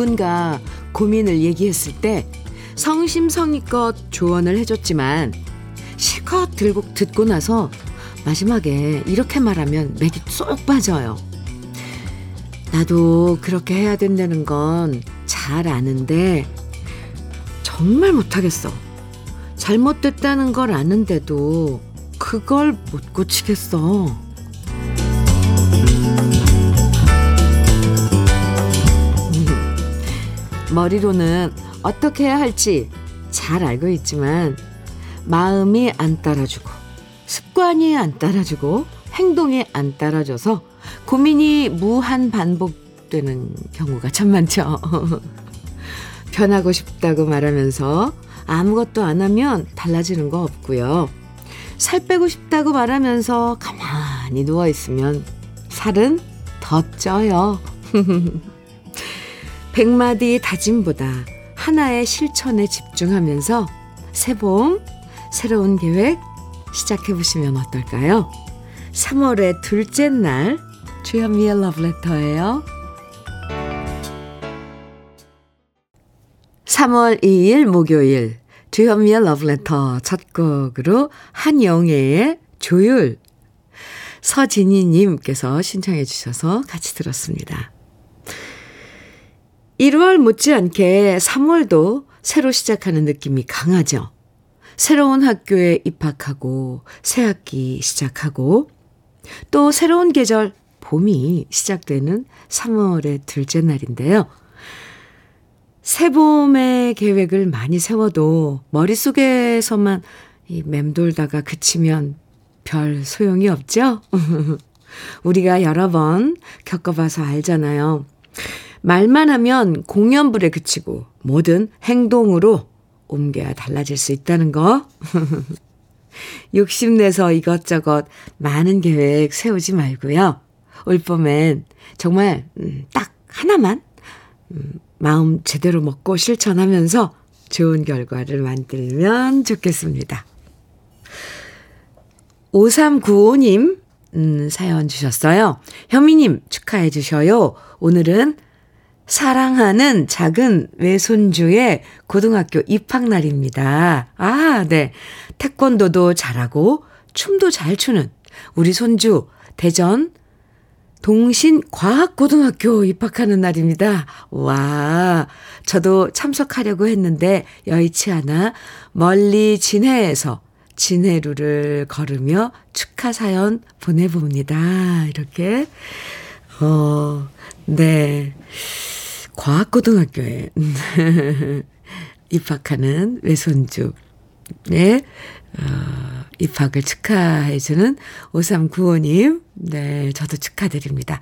누군가 고민을 얘기했을 때 성심성의껏 조언을 해줬지만 실컷 들고 듣고 나서 마지막에 이렇게 말하면 맥이 쏙 빠져요. 나도 그렇게 해야 된다는 건 잘 아는데 정말 못하겠어. 잘못됐다는 걸 아는데도 그걸 못 고치겠어. 머리로는 어떻게 해야 할지 잘 알고 있지만 마음이 안 따라주고 습관이 안 따라주고 행동이 안 따라줘서 고민이 무한 반복되는 경우가 참 많죠. 변하고 싶다고 말하면서 아무것도 안 하면 달라지는 거 없고요. 살 빼고 싶다고 말하면서 가만히 누워 있으면 살은 더 쪄요. 백마디 다짐보다 하나의 실천에 집중하면서 새봄 새로운 계획 시작해 보시면 어떨까요? 3월의 둘째 날 주현미의 러브레터예요. 3월 2일 목요일 주현미의 러브레터 첫 곡으로 한영애의 조율 서진희님께서 신청해 주셔서 같이 들었습니다. 1월 못지않게 3월도 새로 시작하는 느낌이 강하죠. 새로운 학교에 입학하고 새 학기 시작하고 또 새로운 계절 봄이 시작되는 3월의 둘째 날인데요. 새봄의 계획을 많이 세워도 머릿속에서만 이 맴돌다가 그치면 별 소용이 없죠? 우리가 여러 번 겪어봐서 알잖아요. 말만 하면 공연불에 그치고 뭐든 행동으로 옮겨야 달라질 수 있다는 거. 욕심내서 이것저것 많은 계획 세우지 말고요. 올 봄엔 정말 음, 딱 하나만 음, 마음 제대로 먹고 실천하면서 좋은 결과를 만들면 좋겠습니다. 5395님 음, 사연 주셨어요. 현미님 축하해 주셔요. 오늘은 사랑하는 작은 외손주의 고등학교 입학날입니다. 아, 네. 태권도도 잘하고 춤도 잘 추는 우리 손주 대전 동신과학고등학교 입학하는 날입니다. 와, 저도 참석하려고 했는데 여의치 않아 멀리 진해에서 진해루를 걸으며 축하 사연 보내봅니다. 이렇게, 어, 네. 과학고등학교에 입학하는 외손주, 네, 어, 입학을 축하해주는 5395님, 네, 저도 축하드립니다.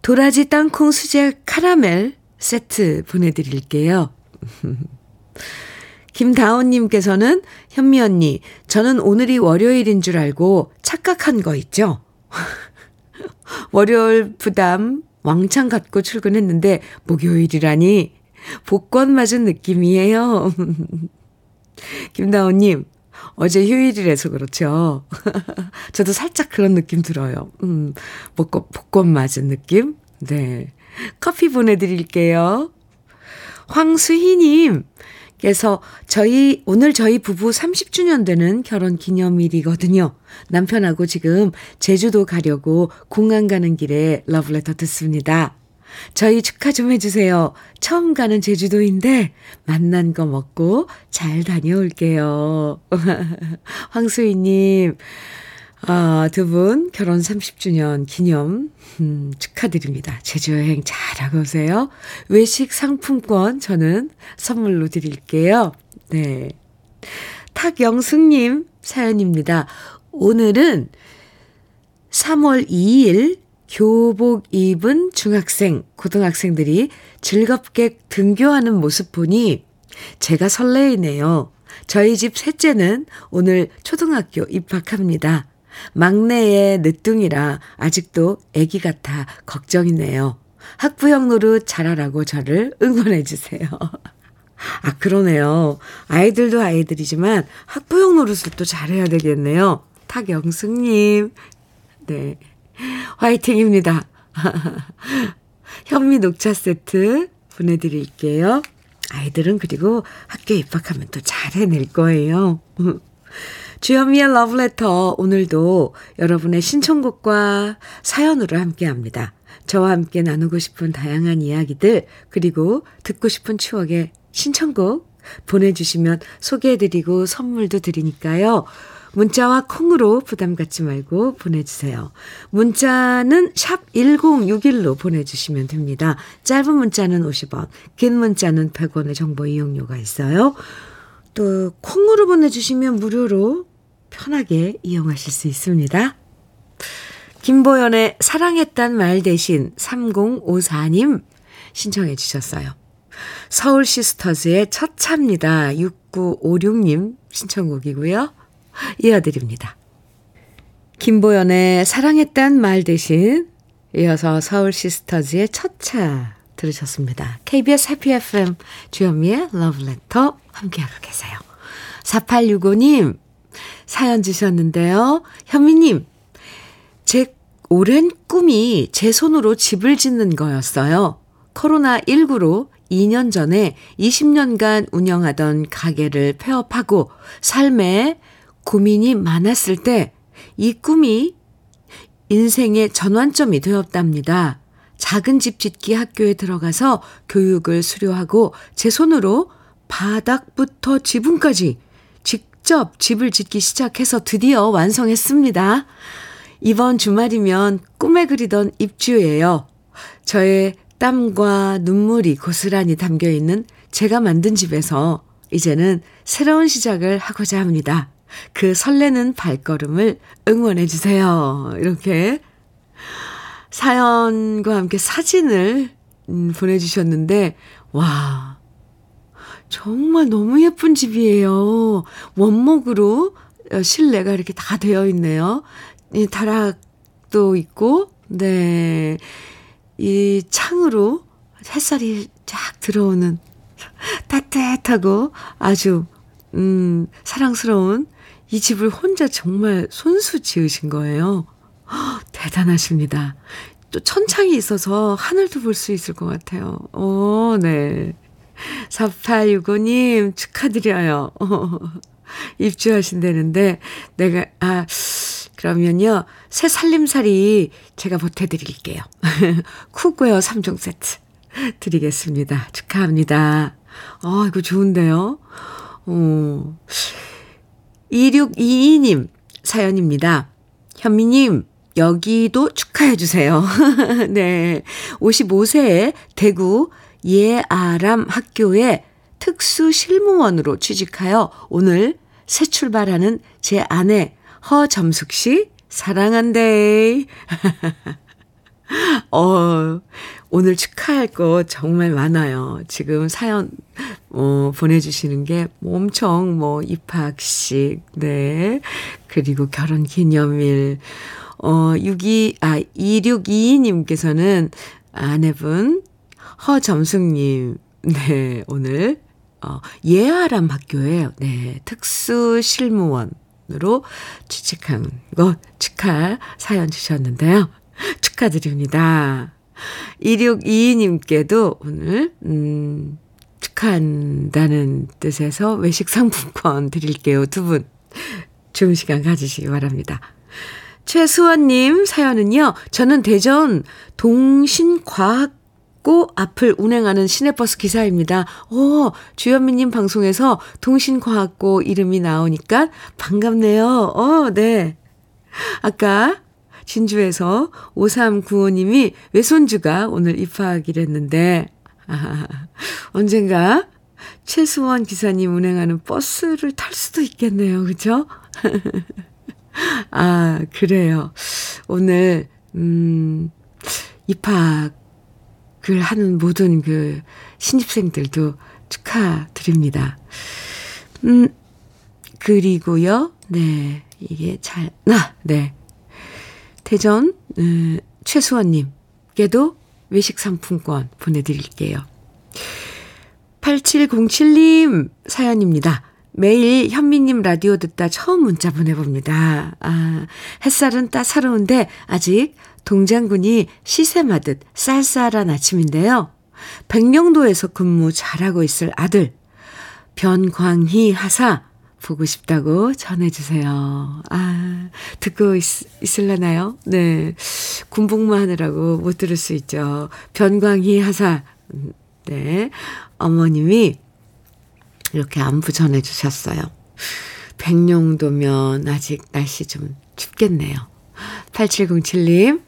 도라지 땅콩 수제 카라멜 세트 보내드릴게요. 김다온님께서는 현미 언니, 저는 오늘이 월요일인 줄 알고 착각한 거 있죠? 월요일 부담 왕창 갖고 출근했는데 목요일이라니 복권 맞은 느낌이에요. 김다운님, 어제 휴일이라서 그렇죠. 저도 살짝 그런 느낌 들어요. 음, 복권, 복권 맞은 느낌? 네. 커피 보내드릴게요. 황수희님, 께서 저희 오늘 저희 부부 30주년 되는 결혼 기념일이거든요. 남편하고 지금 제주도 가려고 공항 가는 길에 러브레터 듣습니다. 저희 축하 좀 해주세요. 처음 가는 제주도인데 만난 거 먹고 잘 다녀올게요. 황수희님, 아, 두 분 결혼 30주년 기념 음, 축하드립니다. 제주 여행 잘하고 오세요. 외식 상품권 저는 선물로 드릴게요. 네. 탁영숙님 사연입니다. 오늘은 3월 2일 교복 입은 중학생, 고등학생들이 즐겁게 등교하는 모습 보니 제가 설레이네요. 저희 집 셋째는 오늘 초등학교 입학합니다. 막내의 늦둥이라 아직도 애기 같아 걱정이네요. 학부형 노릇 잘하라고 저를 응원해 주세요. 아, 그러네요. 아이들도 아이들이지만 학부형 노릇을 또 잘해야 되겠네요. 탁영숙님. 네. 화이팅입니다. 현미 녹차 세트 보내드릴게요. 아이들은 그리고 학교 입학하면 또 잘 해낼 거예요. 주현미의 러브레터 오늘도 여러분의 신청곡과 사연으로 함께합니다. 저와 함께 나누고 싶은 다양한 이야기들 그리고 듣고 싶은 추억의 신청곡 보내주시면 소개해드리고 선물도 드리니까요. 문자와 콩으로 부담 갖지 말고 보내주세요. 문자는 샵 1061로 보내주시면 됩니다. 짧은 문자는 50원, 긴 문자는 100원의 정보 이용료가 있어요. 또 콩으로 보내주시면 무료로 편하게 이용하실 수 있습니다. 김보연의 사랑했단 말 대신 3054님 신청해 주셨어요. 서울 시스터즈의 첫 차입니다. 6956님 신청곡이고요. 이어드립니다. 김보연의 사랑했단 말 대신 이어서 서울 시스터즈의 첫 차 들으셨습니다. KBS 해피 FM 주현미의 러브레터 함께하고 계세요. 4865님 사연 주셨는데요. 현미님 제 오랜 꿈이 제 손으로 집을 짓는 거였어요. 코로나19로 2년 전에 20년간 운영하던 가게를 폐업하고 삶에 고민이 많았을 때 이 꿈이 인생의 전환점이 되었답니다. 작은 집 짓기 학교에 들어가서 교육을 수료하고 제 손으로 바닥부터 지붕까지 직 접 집을 짓기 시작해서 드디어 완성했습니다. 이번 주말이면 꿈에 그리던 입주예요. 저의 땀과 눈물이 고스란히 담겨 있는 제가 만든 집에서 이제는 새로운 시작을 하고자 합니다. 그 설레는 발걸음을 응원해 주세요. 이렇게 사연과 함께 사진을 음, 보내주셨는데, 와, 정말 너무 예쁜 집이에요. 원목으로 어, 실내가 이렇게 다 되어 있네요. 이 다락도 있고, 네. 이 창으로 햇살이 쫙 들어오는 따뜻하고 아주, 음, 사랑스러운 이 집을 혼자 정말 손수 지으신 거예요. 허, 대단하십니다. 또 천창이 있어서 하늘도 볼 수 있을 것 같아요. 오, 네. 4865님 축하드려요. 입주하신다는데 내가 아 그러면요 새 살림살이 제가 보태드릴게요. cookware 3종 세트 드리겠습니다. 축하합니다. 아 이거 좋은데요. 어. 2622님 사연입니다. 현미님, 여기도 축하해주세요. 네. 55세에 대구 예아람 학교에 특수 실무원으로 취직하여 오늘 새 출발하는 제 아내 허점숙 씨 사랑한대. 어, 오늘 축하할 거 정말 많아요. 지금 사연, 어, 보내주시는 게 엄청 뭐 입학식, 네. 그리고 결혼 기념일, 어, 62, 아, 2622님께서는 아내분 허점숙님, 네, 오늘, 어, 예아람 학교에, 네, 특수 실무원으로 취직한 거 축하 사연 주셨는데요. 축하드립니다. 2622님께도 오늘, 음, 축하한다는 뜻에서 외식 상품권 드릴게요. 두 분. 좋은 시간 가지시기 바랍니다. 최수원님 사연은요, 저는 대전 동신과학 고 앞을 운행하는 시내버스 기사입니다. 오, 주현미님 방송에서 동신과학고 이름이 나오니까 반갑네요. 어, 네. 아까 진주에서 5395님이 외손주가 오늘 입학이랬는데, 아, 언젠가 최수원 기사님 운행하는 버스를 탈 수도 있겠네요. 그죠? 아, 그래요. 오늘, 음, 입학 을 하는 모든 그 신입생들도 축하드립니다. 음, 그리고요, 네, 이게 잘, 나, 네. 대전, 음, 최수원님께도 외식 상품권 보내드릴게요. 8707님 사연입니다. 매일 현미님 라디오 듣다 처음 문자 보내봅니다. 아, 햇살은 따사로운데 아직 동장군이 시샘하듯 쌀쌀한 아침인데요. 백령도에서 근무 잘하고 있을 아들, 변광희 하사, 보고 싶다고 전해주세요. 아, 듣고 있, 있을라나요? 네. 군복무 하느라고 못 들을 수 있죠. 변광희 하사, 네. 어머님이 이렇게 안부 전해주셨어요. 백령도면 아직 날씨 좀 춥겠네요. 8707님,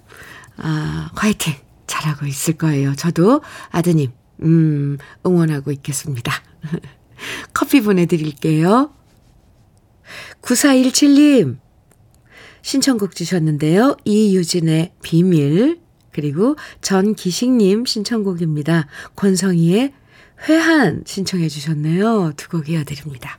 아, 화이팅! 잘하고 있을 거예요. 저도 아드님, 음, 응원하고 있겠습니다. 커피 보내드릴게요. 9417님, 신청곡 주셨는데요. 이유진의 비밀, 그리고 전기식님 신청곡입니다. 권성희의 회한 신청해 주셨네요. 두 곡 이어드립니다.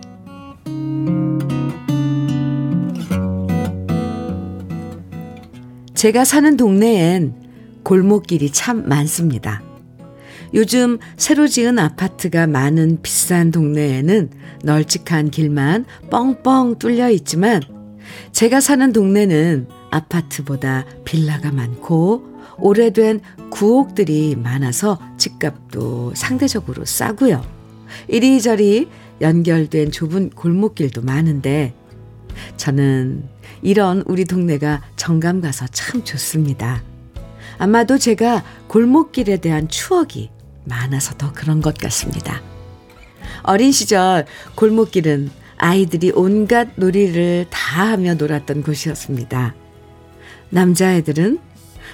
제가 사는 동네엔 골목길이 참 많습니다. 요즘 새로 지은 아파트가 많은 비싼 동네에는 널찍한 길만 뻥뻥 뚫려 있지만 제가 사는 동네는 아파트보다 빌라가 많고 오래된 구옥들이 많아서 집값도 상대적으로 싸고요. 이리저리 연결된 좁은 골목길도 많은데 저는 이런 우리 동네가 정감 가서 참 좋습니다. 아마도 제가 골목길에 대한 추억이 많아서 더 그런 것 같습니다. 어린 시절 골목길은 아이들이 온갖 놀이를 다 하며 놀았던 곳이었습니다. 남자애들은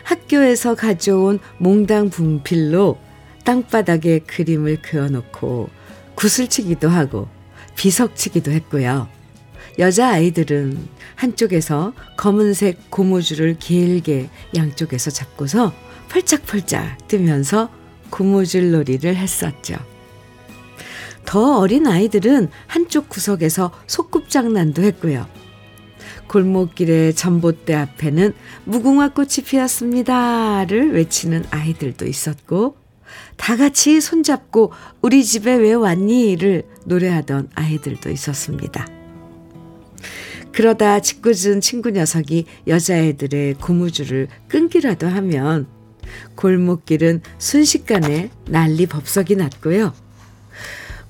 학교에서 가져온 몽당 분필로 땅바닥에 그림을 그어놓고 구슬치기도 하고 비석치기도 했고요. 여자 아이들은 한쪽에서 검은색 고무줄을 길게 양쪽에서 잡고서 펄짝펄짝 뜨면서 고무줄 놀이를 했었죠. 더 어린 아이들은 한쪽 구석에서 소꿉장난도 했고요. 골목길의 전봇대 앞에는 무궁화 꽃이 피었습니다를 외치는 아이들도 있었고 다 같이 손잡고 우리 집에 왜 왔니를 노래하던 아이들도 있었습니다. 그러다 짓궂은 친구 녀석이 여자애들의 고무줄을 끊기라도 하면 골목길은 순식간에 난리 법석이 났고요.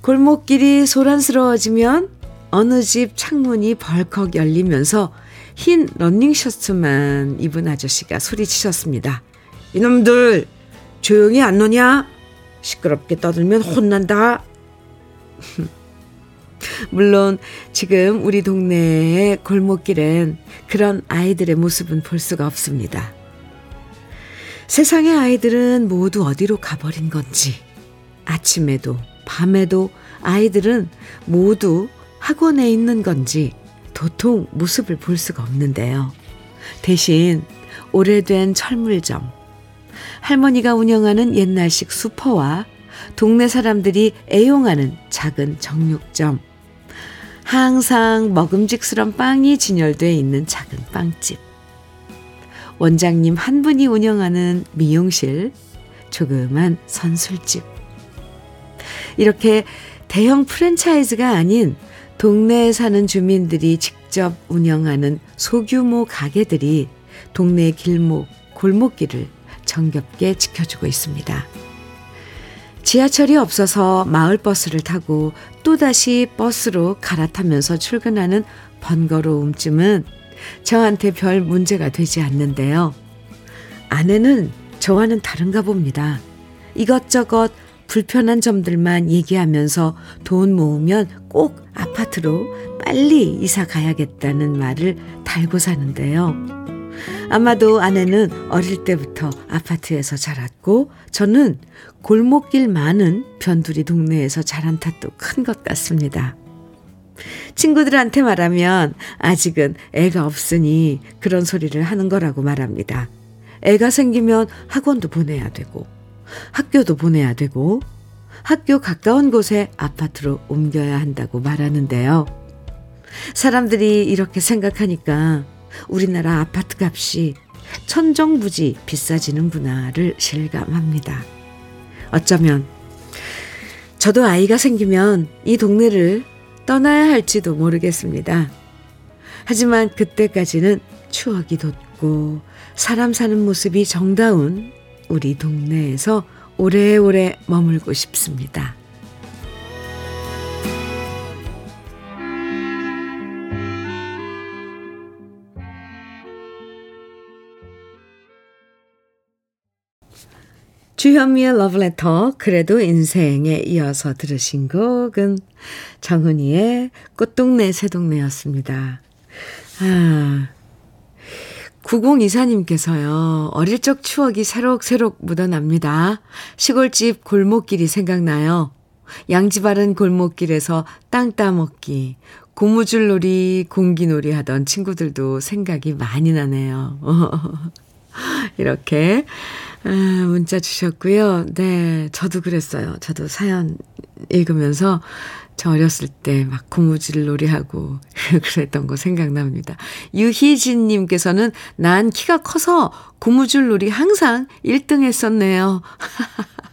골목길이 소란스러워지면 어느 집 창문이 벌컥 열리면서 흰 런닝셔츠만 입은 아저씨가 소리치셨습니다. 이놈들 조용히 안 노냐? 시끄럽게 떠들면 혼난다. 물론 지금 우리 동네의 골목길엔 그런 아이들의 모습은 볼 수가 없습니다. 세상의 아이들은 모두 어디로 가버린 건지 아침에도 밤에도 아이들은 모두 학원에 있는 건지 도통 모습을 볼 수가 없는데요. 대신 오래된 철물점, 할머니가 운영하는 옛날식 수퍼와 동네 사람들이 애용하는 작은 정육점, 항상 먹음직스런 빵이 진열돼 있는 작은 빵집, 원장님 한 분이 운영하는 미용실, 조그만 선술집. 이렇게 대형 프랜차이즈가 아닌 동네에 사는 주민들이 직접 운영하는 소규모 가게들이 동네 길목, 골목길을 정겹게 지켜주고 있습니다. 지하철이 없어서 마을버스를 타고 또다시 버스로 갈아타면서 출근하는 번거로움쯤은 저한테 별 문제가 되지 않는데요. 아내는 저와는 다른가 봅니다. 이것저것 불편한 점들만 얘기하면서 돈 모으면 꼭 아파트로 빨리 이사 가야겠다는 말을 달고 사는데요. 아마도 아내는 어릴 때부터 아파트에서 자랐고 저는 골목길 많은 변두리 동네에서 자란 탓도 큰 것 같습니다. 친구들한테 말하면 아직은 애가 없으니 그런 소리를 하는 거라고 말합니다. 애가 생기면 학원도 보내야 되고, 학교도 보내야 되고, 학교 가까운 곳에 아파트로 옮겨야 한다고 말하는데요. 사람들이 이렇게 생각하니까 우리나라 아파트 값이 천정부지 비싸지는구나를 실감합니다. 어쩌면 저도 아이가 생기면 이 동네를 떠나야 할지도 모르겠습니다. 하지만 그때까지는 추억이 돋고 사람 사는 모습이 정다운 우리 동네에서 오래오래 머물고 싶습니다. 주현미의 러브레터 그래도 인생에 이어서 들으신 곡은 정은이의 꽃동네 새동네였습니다. 아 9024님께서요. 어릴 적 추억이 새록새록 묻어납니다. 시골집 골목길이 생각나요. 양지바른 골목길에서 땅 따먹기, 고무줄놀이, 공기놀이 하던 친구들도 생각이 많이 나네요. 이렇게 아, 문자 주셨고요. 네, 저도 그랬어요. 저도 사연 읽으면서 저 어렸을 때 막 고무줄 놀이하고 그랬던 거 생각납니다. 유희진 님께서는 난 키가 커서 고무줄 놀이 항상 1등 했었네요.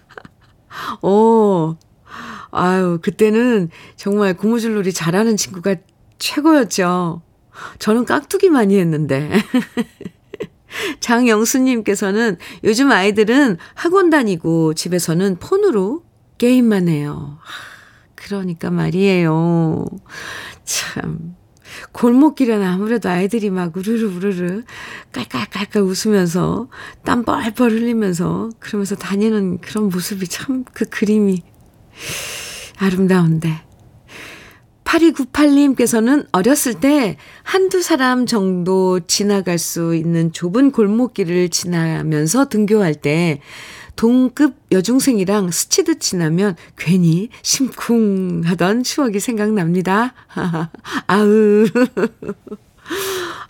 오, 아유, 그때는 정말 고무줄 놀이 잘하는 친구가 최고였죠. 저는 깍두기 많이 했는데. 장영수님께서는 요즘 아이들은 학원 다니고 집에서는 폰으로 게임만 해요. 그러니까 말이에요. 참. 골목길에는 아무래도 아이들이 막 우르르 우르르 깔깔깔깔 웃으면서 땀 뻘뻘 흘리면서 그러면서 다니는 그런 모습이 참 그 그림이 아름다운데 8298님께서는 어렸을 때 한두 사람 정도 지나갈 수 있는 좁은 골목길을 지나면서 등교할 때 동급 여중생이랑 스치듯 지나면 괜히 심쿵하던 추억이 생각납니다. 아으.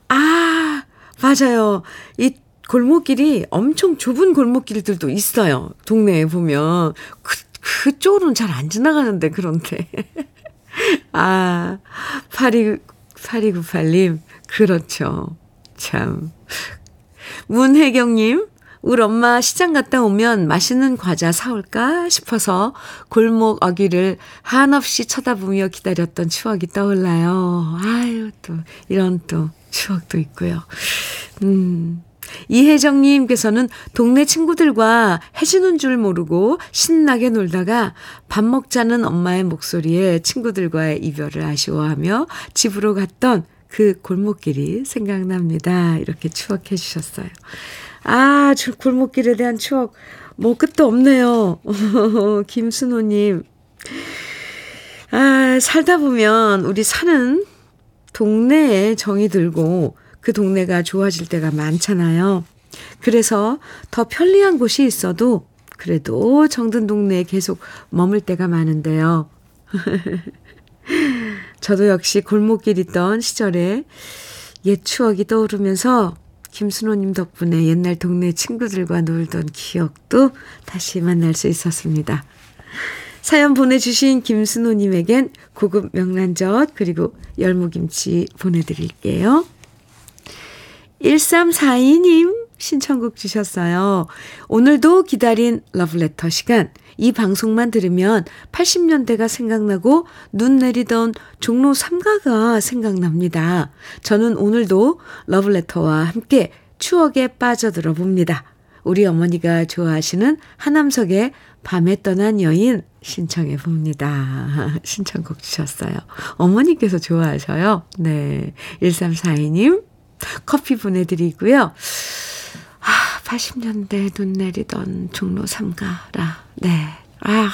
아, 맞아요. 이 골목길이 엄청 좁은 골목길들도 있어요. 동네에 보면. 그, 그쪽으로는 잘 안 지나가는데, 그런데. 아, 82, 8298님, 그렇죠. 참. 문혜경님, 우리 엄마 시장 갔다 오면 맛있는 과자 사올까 싶어서 골목 어귀를 한없이 쳐다보며 기다렸던 추억이 떠올라요. 아유, 또, 이런 또 추억도 있고요. 음. 이혜정님께서는 동네 친구들과 해지는 줄 모르고 신나게 놀다가 밥 먹자는 엄마의 목소리에 친구들과의 이별을 아쉬워하며 집으로 갔던 그 골목길이 생각납니다. 이렇게 추억해 주셨어요. 아, 저 골목길에 대한 추억, 뭐 끝도 없네요. 김순호님. 아, 살다 보면 우리 사는 동네에 정이 들고 그 동네가 좋아질 때가 많잖아요. 그래서 더 편리한 곳이 있어도 그래도 정든 동네에 계속 머물 때가 많은데요. 저도 역시 골목길 있던 시절에 옛 추억이 떠오르면서 김순호님 덕분에 옛날 동네 친구들과 놀던 기억도 다시 만날 수 있었습니다. 사연 보내주신 김순호님에겐 고급 명란젓 그리고 열무김치 보내드릴게요. 1342님 신청곡 주셨어요. 오늘도 기다린 러브레터 시간. 이 방송만 들으면 80년대가 생각나고 눈 내리던 종로 3가가 생각납니다. 저는 오늘도 러브레터와 함께 추억에 빠져들어 봅니다. 우리 어머니가 좋아하시는 하남석의 밤에 떠난 여인 신청해 봅니다. 신청곡 주셨어요. 어머니께서 좋아하셔요. 네. 1342님 커피 보내드리고요. 아, 80년대 눈 내리던 종로 삼가라. 네. 아,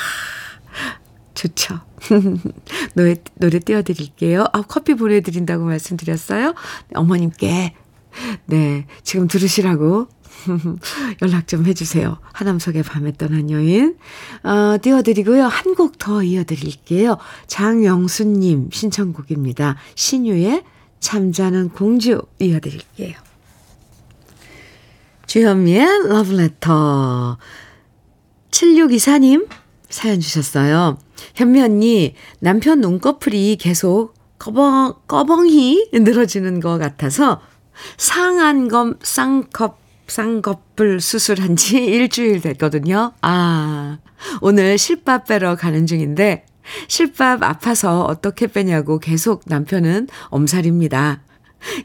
좋죠. 노래, 노래 띄워드릴게요. 아, 커피 보내드린다고 말씀드렸어요. 어머님께. 네. 지금 들으시라고 연락 좀 해주세요. 하남석의 밤에 떠난 여인. 어, 띄워드리고요. 한 곡 더 이어드릴게요. 장영수님 신청곡입니다. 신유의 잠자는 공주 이어드릴게요. 주현미의 러브레터. 7624님 사연 주셨어요. 현미 언니, 남편 눈꺼풀이 계속 꺼벙, 꺼벙이 늘어지는 것 같아서 상안검 쌍컵 쌍꺼풀 수술한 지 일주일 됐거든요. 아, 오늘 실밥 빼러 가는 중인데 실밥 아파서 어떻게 빼냐고 계속 남편은 엄살입니다.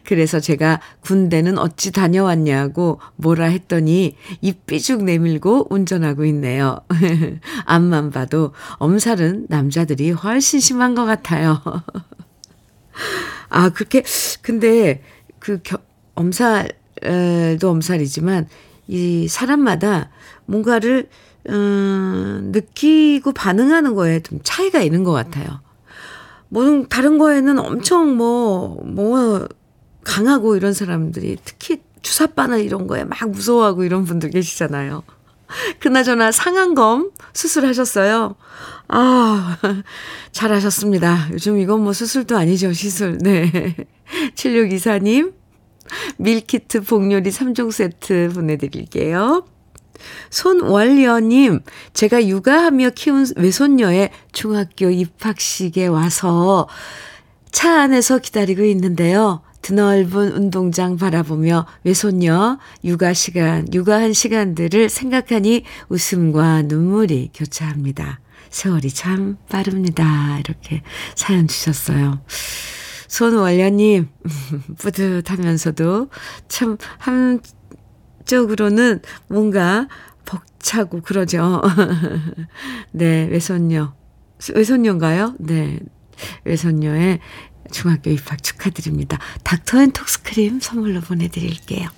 그래서 제가 군대는 어찌 다녀왔냐고 뭐라 했더니 입 삐죽 내밀고 운전하고 있네요. 앞만 봐도 엄살은 남자들이 훨씬 심한 것 같아요. 아, 그렇게, 근데 그 겨, 엄살도 엄살이지만 이 사람마다 뭔가를 음, 느끼고 반응하는 거에 좀 차이가 있는 것 같아요. 뭐 다른 거에는 엄청 뭐뭐 뭐 강하고 이런 사람들이 특히 주사바나 이런 거에 막 무서워하고 이런 분들 계시잖아요. 그나저나 상한검 수술하셨어요. 아, 잘하셨습니다. 요즘 이건 뭐 수술도 아니죠, 시술. 네. 7624님, 밀키트 복요리 3종 세트 보내드릴게요. 손월여님, 제가 육아하며 키운 외손녀의 중학교 입학식에 와서 차 안에서 기다리고 있는데요. 드넓은 운동장 바라보며 외손녀 육아 시간, 육아한 시간들을 생각하니 웃음과 눈물이 교차합니다. 세월이 참 빠릅니다. 이렇게 사연 주셨어요. 손월려님, 뿌듯하면서도 참 한 쪽으로는 뭔가 벅차고 그러죠. 네, 외손녀. 외손녀인가요? 네. 외손녀의 중학교 입학 축하드립니다. 닥터 앤 톡스크림 선물로 보내드릴게요.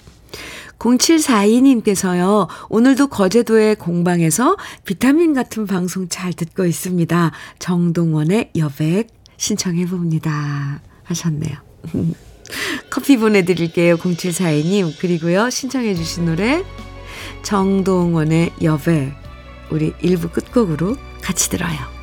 0742님께서요, 오늘도 거제도의 공방에서 비타민 같은 방송 잘 듣고 있습니다. 정동원의 여백 신청해봅니다. 하셨네요. 커피 보내드릴게요. 0742님. 그리고요, 신청해주신 노래, 정동원의 여백. 우리 1부 끝곡으로 같이 들어요.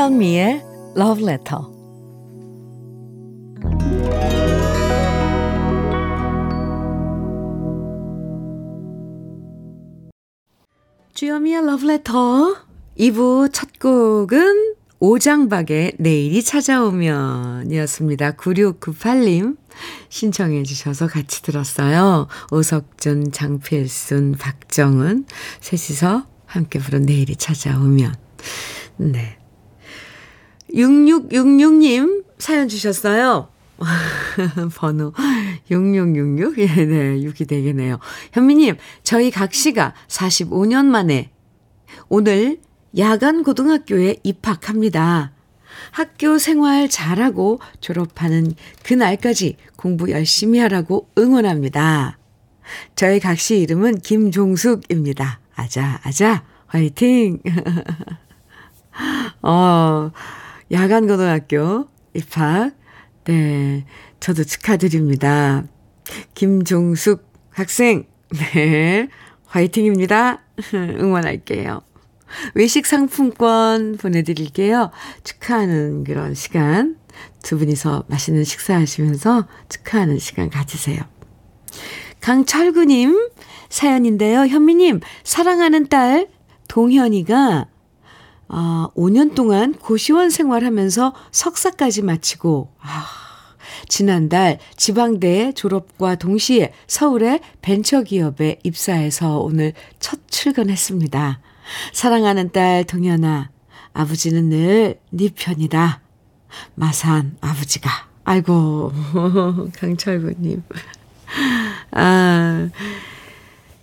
주현미의 Love Letter. 주현미의 Love Letter 2부 첫 곡은 오장박의 내일이 찾아오면 이었습니다. 9698님 신청해 주셔서 같이 들었어요. 오석준, 장필순, 박정은 셋이서 함께 부른 내일이 찾아오면. 네. 6666님 사연 주셨어요. 번호 6666? 예, 네, 6이 되겠네요. 현미님, 저희 각 씨가 45년 만에 오늘 야간 고등학교에 입학합니다. 학교 생활 잘하고 졸업하는 그날까지 공부 열심히 하라고 응원합니다. 저희 각 씨 이름은 김종숙입니다. 아자, 아자, 화이팅! 어, 야간고등학교 입학. 네. 저도 축하드립니다. 김종숙 학생. 네. 화이팅입니다. 응원할게요. 외식 상품권 보내드릴게요. 축하하는 그런 시간. 두 분이서 맛있는 식사하시면서 축하하는 시간 가지세요. 강철구님 사연인데요. 현미님, 사랑하는 딸 동현이가 아, 5년 동안 고시원 생활하면서 석사까지 마치고, 아, 지난달 지방대 졸업과 동시에 서울의 벤처기업에 입사해서 오늘 첫 출근했습니다. 사랑하는 딸 동현아, 아버지는 늘 네 편이다. 마산 아버지가. 아이고, 강철구님. 아,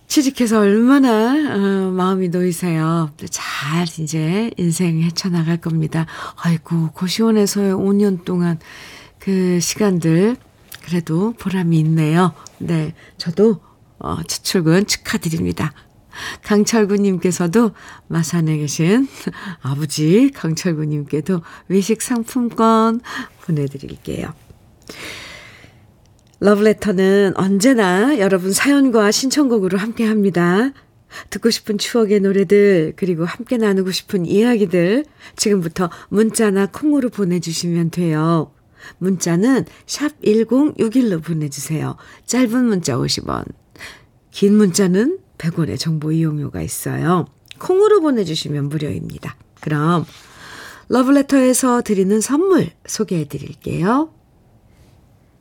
취직해서 얼마나 어, 마음이 놓이세요. 잘 이제 인생 헤쳐나갈 겁니다. 아이고, 고시원에서의 5년 동안 그 시간들 그래도 보람이 있네요. 네, 저도 어, 첫 출근 축하드립니다. 강철구님께서도 마산에 계신 아버지 강철구님께도 외식 상품권 보내드릴게요. 러브레터는 언제나 여러분 사연과 신청곡으로 함께 합니다. 듣고 싶은 추억의 노래들, 그리고 함께 나누고 싶은 이야기들, 지금부터 문자나 콩으로 보내주시면 돼요. 문자는 샵 1061로 보내주세요. 짧은 문자 50원, 긴 문자는 100원의 정보 이용료가 있어요. 콩으로 보내주시면 무료입니다. 그럼 러브레터에서 드리는 선물 소개해 드릴게요.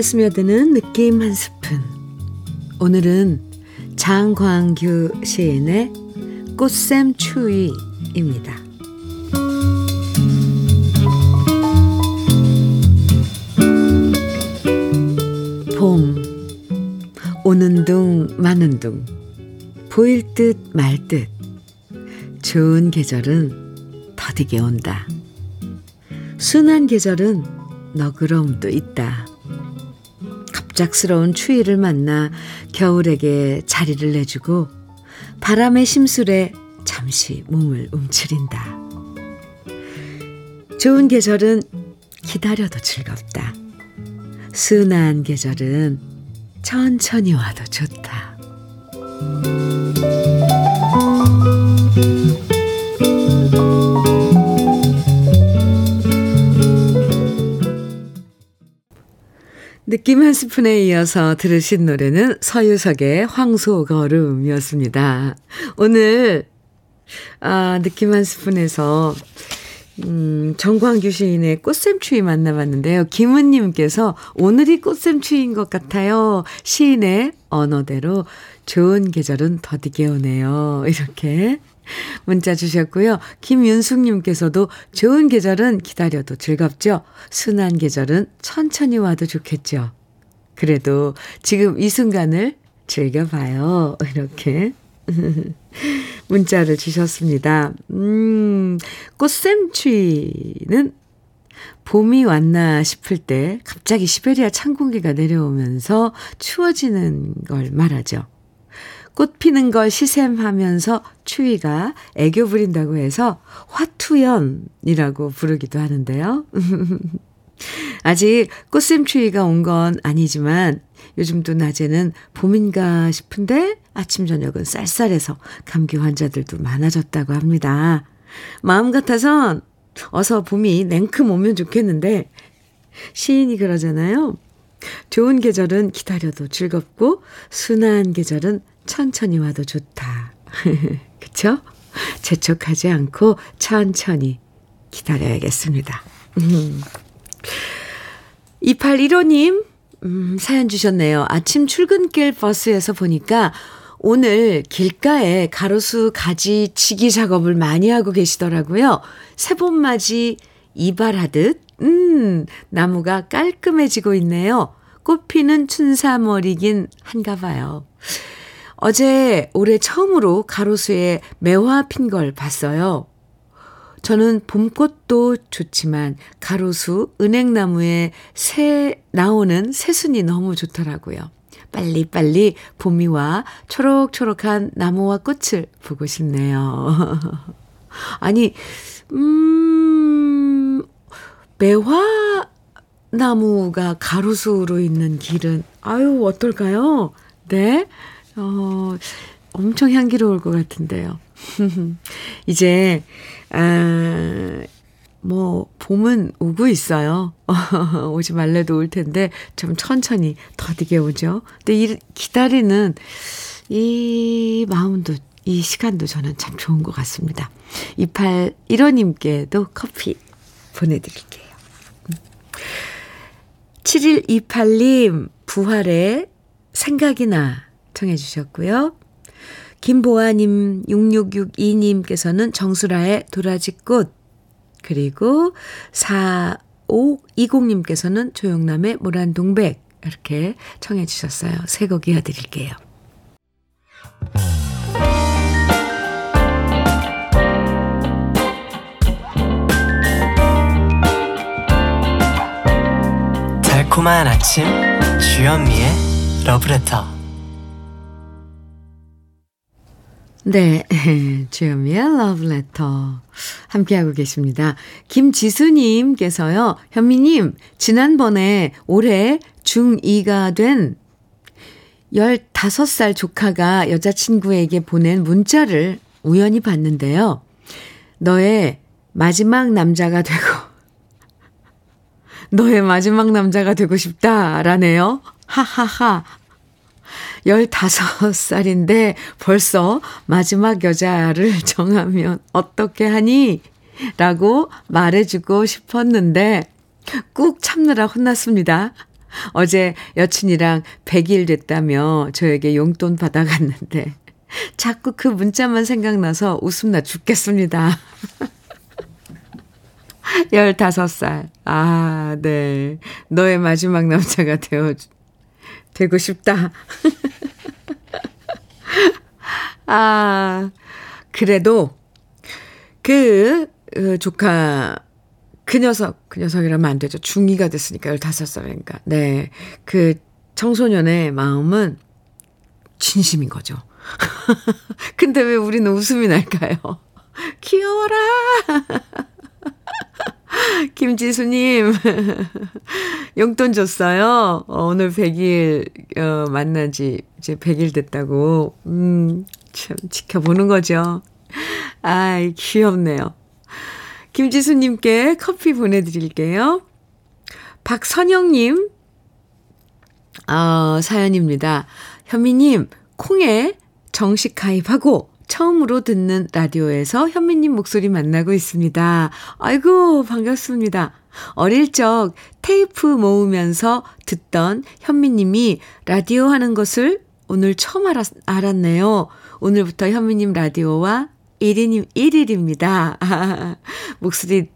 마음에 스며드는 느낌 한 스푼. 오늘은 장광규 시인의 꽃샘 추위입니다. 봄. 오는 둥 마는 둥. 보일 듯 말 듯. 좋은 계절은 더디게 온다. 순한 계절은 너그러움도 있다. 갑작스러운 추위를 만나 겨울에게 자리를 내주고 바람의 심술에 잠시 몸을 움츠린다. 좋은 계절은 기다려도 즐겁다. 순한 계절은 천천히 와도 좋다. 느낌 한 스푼에 이어서 들으신 노래는 서유석의 황소걸음이었습니다. 오늘, 아, 느낌 한 스푼에서 음, 정광규 시인의 꽃샘추위 만나봤는데요. 김은님께서 오늘이 꽃샘추위인 것 같아요. 시인의 언어대로 좋은 계절은 더디게 오네요. 이렇게 문자 주셨고요. 김윤숙님께서도 좋은 계절은 기다려도 즐겁죠. 순한 계절은 천천히 와도 좋겠죠. 그래도 지금 이 순간을 즐겨봐요. 이렇게 문자를 주셨습니다. 음, 꽃샘추위는 봄이 왔나 싶을 때 갑자기 시베리아 찬 공기가 내려오면서 추워지는 걸 말하죠. 꽃 피는 걸 시샘하면서 추위가 애교 부린다고 해서 화투연이라고 부르기도 하는데요. 아직 꽃샘 추위가 온 건 아니지만 요즘도 낮에는 봄인가 싶은데 아침 저녁은 쌀쌀해서 감기 환자들도 많아졌다고 합니다. 마음 같아선 어서 봄이 냉큼 오면 좋겠는데 시인이 그러잖아요. 좋은 계절은 기다려도 즐겁고 순한 계절은 천천히 와도 좋다. 그쵸? 재촉하지 않고 천천히 기다려야겠습니다. 음. 2815님, 음, 사연 주셨네요. 아침 출근길 버스에서 보니까 오늘 길가에 가로수 가지 치기 작업을 많이 하고 계시더라고요. 새봄맞이 이발하듯, 음, 나무가 깔끔해지고 있네요. 꽃피는 춘사머리긴 한가 봐요. 어제 올해 처음으로 가로수에 매화 핀 걸 봤어요. 저는 봄꽃도 좋지만 가로수 은행나무에 새 나오는 새순이 너무 좋더라고요. 빨리빨리 봄이 와 초록초록한 나무와 꽃을 보고 싶네요. 아니, 음, 매화 나무가 가로수로 있는 길은, 아유, 어떨까요? 네. 어, 엄청 향기로울 것 같은데요. 이제, 아, 뭐, 봄은 오고 있어요. 오지 말래도 올 텐데, 좀 천천히 더디게 오죠. 근데 이, 기다리는 이 마음도, 이 시간도 저는 참 좋은 것 같습니다. 2815님께도 커피 보내드릴게요. 7128님, 부활의 생각이 나 청해 주셨고요. 김보아님, 6662님께서는 정수라의 도라지꽃, 그리고 4520님께서는 조영남의 모란동백, 이렇게 청해 주셨어요. 새곡 이어드릴게요. 달콤한 아침 주현미의 러브레터 네, 주현미의 러브레터 함께하고 계십니다. 김지수님께서요, 현미님, 지난번에 올해 중2가 된 15살 조카가 여자친구에게 보낸 문자를 우연히 봤는데요. 너의 마지막 남자가 되고, 너의 마지막 남자가 되고 싶다, 라네요. 하하하. 15살인데 벌써 마지막 여자를 정하면 어떻게 하니? 라고 말해주고 싶었는데 꾹 참느라 혼났습니다. 어제 여친이랑 100일 됐다며 저에게 용돈 받아갔는데 자꾸 그 문자만 생각나서 웃음나 죽겠습니다. 15살. 아, 네. 너의 마지막 남자가 되어 되고 싶다. 아, 그래도 그, 그 조카 그 녀석, 그 녀석이라면 안 되죠. 중2가 됐으니까 15살이니까. 네. 그 청소년의 마음은 진심인 거죠. 근데 왜 우리는 웃음이 날까요? 귀여워라! 김지수님, 용돈 줬어요. 어, 오늘 100일, 어, 만난 지 이제 100일 됐다고. 음, 참, 지켜보는 거죠. 아이, 귀엽네요. 김지수님께 커피 보내드릴게요. 박선영님, 어, 사연입니다. 현미님, 콩에 정식 가입하고 처음으로 듣는 라디오에서 현미님 목소리 만나고 있습니다. 아이고, 반갑습니다. 어릴 적 테이프 모으면서 듣던 현미님이 라디오 하는 것을 오늘 처음 알았, 알았네요. 오늘부터 현미님 라디오와 1인, 1일입니다. 아, 목소리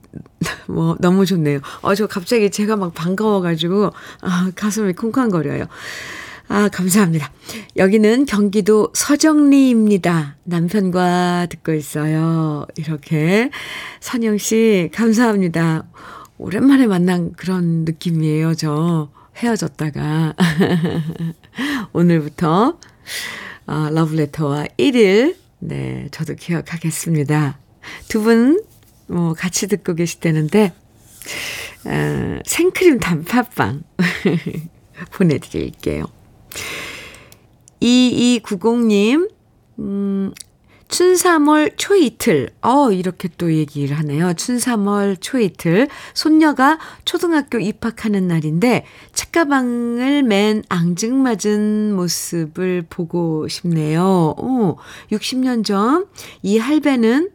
뭐 너무 좋네요. 어, 저 갑자기 제가 막 반가워가지고 아, 가슴이 쿵쾅거려요. 아, 감사합니다. 여기는 경기도 서정리입니다. 남편과 듣고 있어요. 이렇게. 선영 씨, 감사합니다. 오랜만에 만난 그런 느낌이에요, 저. 헤어졌다가. 오늘부터, 어, 러브레터와 1일, 네, 저도 기억하겠습니다. 두 분, 뭐, 같이 듣고 계시다는데, 어, 생크림 단팥빵 보내드릴게요. 2290님, 음, 춘삼월 초이틀. 어, 이렇게 또 얘기를 하네요. 춘삼월 초이틀. 손녀가 초등학교 입학하는 날인데, 책가방을 맨 앙증맞은 모습을 보고 싶네요. 어, 60년 전, 이 할배는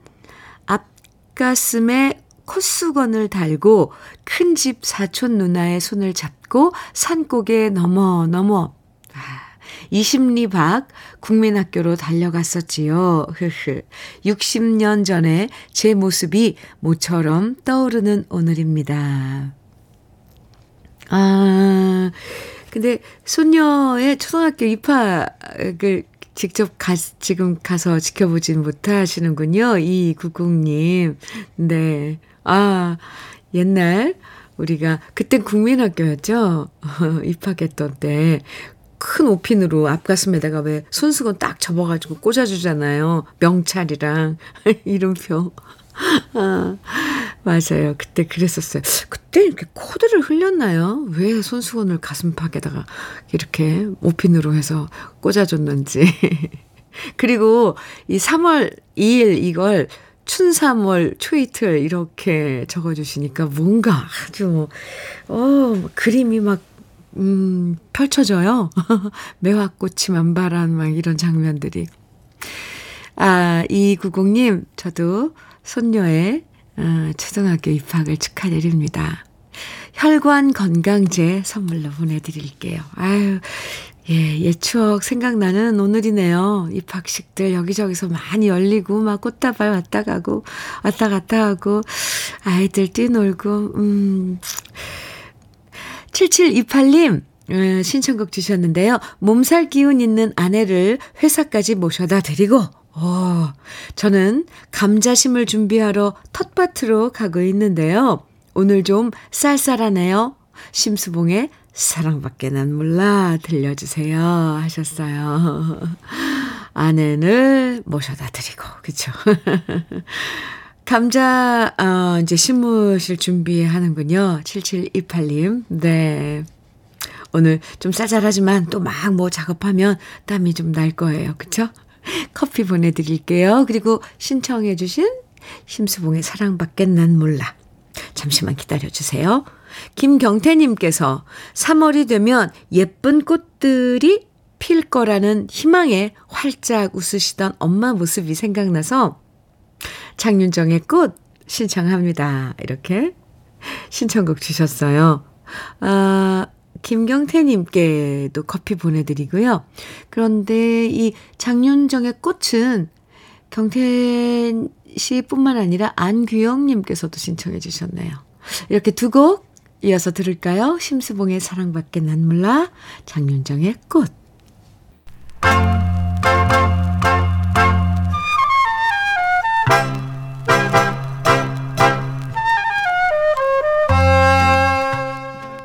앞가슴에 콧수건을 달고 큰 집 사촌 누나의 손을 잡고 산꼭에 넘어 넘어 20리 밖 국민학교로 달려갔었지요. 흐흐. 60년 전에 제 모습이 모처럼 떠오르는 오늘입니다. 아, 근데 손녀의 초등학교 입학을 직접 가, 지금 가서 지켜보진 못하시는군요. 이 구국님. 네. 아, 옛날 우리가 그땐 국민학교였죠. 입학했던 때. 큰 오핀으로 앞가슴에다가 왜 손수건 딱 접어가지고 꽂아주잖아요. 명찰이랑 이름표. 아, 맞아요. 그때 그랬었어요. 그때 이렇게 코드를 흘렸나요? 왜 손수건을 가슴팍에다가 이렇게 오핀으로 해서 꽂아줬는지. 그리고 이 3월 2일 이걸 춘3월 초이틀 이렇게 적어주시니까 뭔가 아주, 어, 그림이 막 음, 펼쳐져요. 매화꽃이 만발한 막 이런 장면들이. 아, 이구공님, 저도 손녀의 어, 초등학교 입학을 축하드립니다. 혈관 건강제 선물로 보내드릴게요. 아유, 예, 옛 추억 생각나는 오늘이네요. 입학식들 여기저기서 많이 열리고, 막 꽃다발 왔다 가고, 왔다 갔다 하고, 아이들 뛰놀고, 음. 7728님, 음, 신청곡 주셨는데요. 몸살 기운 있는 아내를 회사까지 모셔다 드리고, 어, 저는 감자심을 준비하러 텃밭으로 가고 있는데요. 오늘 좀 쌀쌀하네요. 심수봉의 사랑밖에 난 몰라 들려주세요 하셨어요. 아내를 모셔다 드리고, 그쵸. 감자, 어, 이제 심으실 준비하는군요. 7728님. 네. 오늘 좀 쌀쌀하지만 또 막 뭐 작업하면 땀이 좀 날 거예요. 그쵸? 커피 보내드릴게요. 그리고 신청해주신 심수봉의 사랑밖에 난 몰라. 잠시만 기다려주세요. 김경태님께서 3월이 되면 예쁜 꽃들이 필 거라는 희망에 활짝 웃으시던 엄마 모습이 생각나서 장윤정의 꽃 신청합니다. 이렇게 신청곡 주셨어요. 아, 김경태님께도 커피 보내드리고요. 그런데 이 장윤정의 꽃은 경태 씨뿐만 아니라 안규영님께서도 신청해 주셨네요. 이렇게 두 곡 이어서 들을까요? 심수봉의 사랑밖에 난 몰라, 장윤정의 꽃.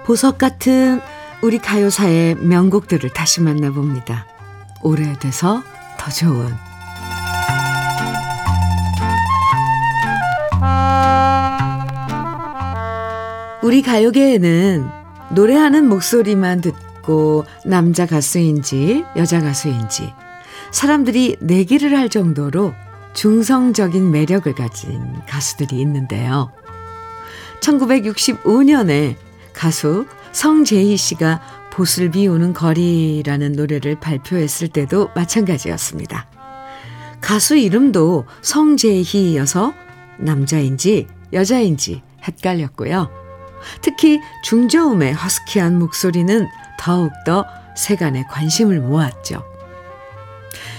보석 같은 우리 가요사의 명곡들을 다시 만나봅니다. 오래돼서 더 좋은 우리 가요계에는 노래하는 목소리만 듣고 남자 가수인지 여자 가수인지 사람들이 내기를 할 정도로 중성적인 매력을 가진 가수들이 있는데요. 1965년에 가수 성재희 씨가 보슬 비우는 거리라는 노래를 발표했을 때도 마찬가지였습니다. 가수 이름도 성재희여서 남자인지 여자인지 헷갈렸고요. 특히 중저음의 허스키한 목소리는 더욱더 세간의 관심을 모았죠.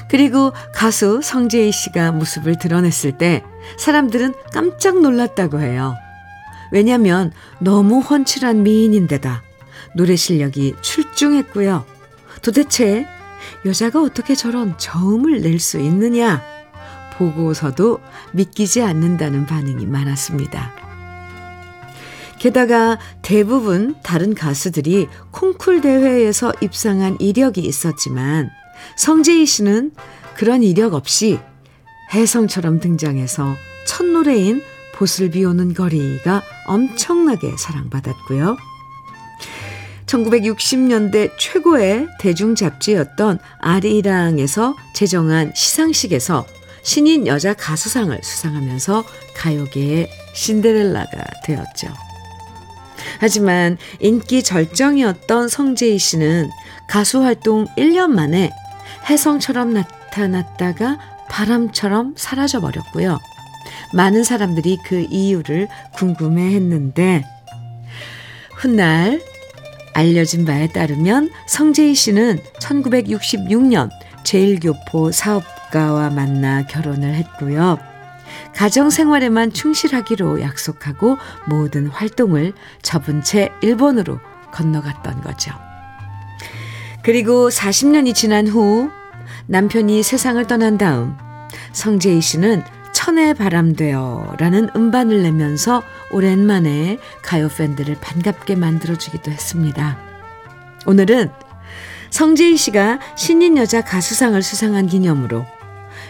그리고 가수 성재희 씨가 모습을 드러냈을 때 사람들은 깜짝 놀랐다고 해요. 왜냐면 너무 훤칠한 미인인데다 노래 실력이 출중했고요. 도대체 여자가 어떻게 저런 저음을 낼 수 있느냐? 보고서도 믿기지 않는다는 반응이 많았습니다. 게다가 대부분 다른 가수들이 콩쿨 대회에서 입상한 이력이 있었지만 성재희 씨는 그런 이력 없이 혜성처럼 등장해서 첫 노래인 보슬 비오는 거리가 엄청나게 사랑받았고요. 1960년대 최고의 대중 잡지였던 아리랑에서 제정한 시상식에서 신인 여자 가수상을 수상하면서 가요계의 신데렐라가 되었죠. 하지만 인기 절정이었던 성재희 씨는 가수 활동 1년 만에 혜성처럼 나타났다가 바람처럼 사라져 버렸고요. 많은 사람들이 그 이유를 궁금해 했는데, 훗날 알려진 바에 따르면 성재희 씨는 1966년 제일교포 사업가와 만나 결혼을 했고요. 가정 생활에만 충실하기로 약속하고 모든 활동을 접은 채 일본으로 건너갔던 거죠. 그리고 40년이 지난 후 남편이 세상을 떠난 다음 성재희 씨는 천의 바람 되어 라는 음반을 내면서 오랜만에 가요 팬들을 반갑게 만들어주기도 했습니다. 오늘은 성재희 씨가 신인 여자 가수상을 수상한 기념으로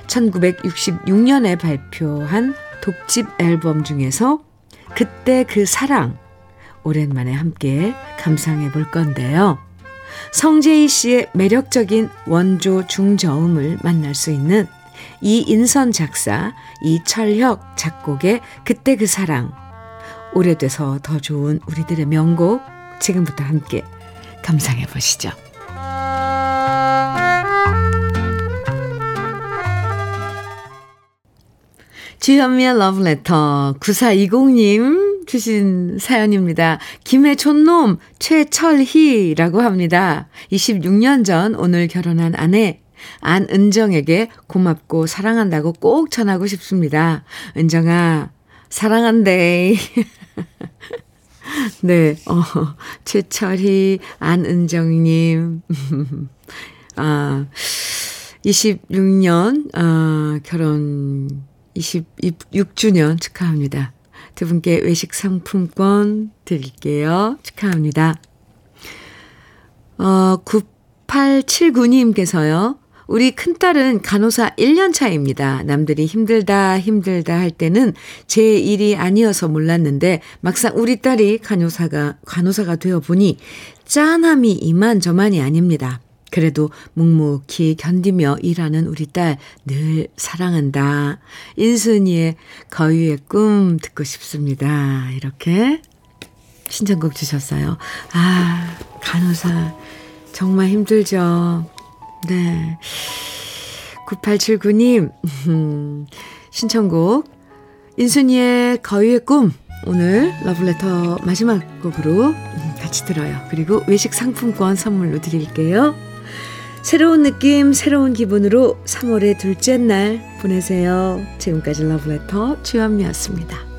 1966년에 발표한 독집 앨범 중에서 그때 그 사랑 오랜만에 함께 감상해 볼 건데요. 성재희 씨의 매력적인 원조 중저음을 만날 수 있는 이인선 작사, 이철혁 작곡의 그때 그 사랑. 오래돼서 더 좋은 우리들의 명곡 지금부터 함께 감상해 보시죠. 주현미의 러브레터 9420님 주신 사연입니다. 김해 촌놈 최철희라고 합니다. 26년 전 오늘 결혼한 아내 안은정에게 고맙고 사랑한다고 꼭 전하고 싶습니다. 은정아, 사랑한대. 네, 어, 최철희, 안은정님. 아, 26년, 아, 결혼 26주년 축하합니다. 두 분께 외식 상품권 드릴게요. 축하합니다. 어, 9879님께서요. 우리 큰딸은 간호사 1년 차입니다. 남들이 힘들다, 힘들다 할 때는 제 일이 아니어서 몰랐는데 막상 우리 딸이 간호사가, 간호사가 되어 보니 짠함이 이만저만이 아닙니다. 그래도 묵묵히 견디며 일하는 우리 딸 늘 사랑한다. 인순이의 거위의 꿈 듣고 싶습니다. 이렇게 신청곡 주셨어요. 아, 간호사 정말 힘들죠. 네. 9879님, 음, 신청곡, 인순이의 거위의 꿈, 오늘 러블레터 마지막 곡으로 같이 들어요. 그리고 외식 상품권 선물로 드릴게요. 새로운 느낌, 새로운 기분으로 3월의 둘째 날 보내세요. 지금까지 러블레터 주현미였습니다.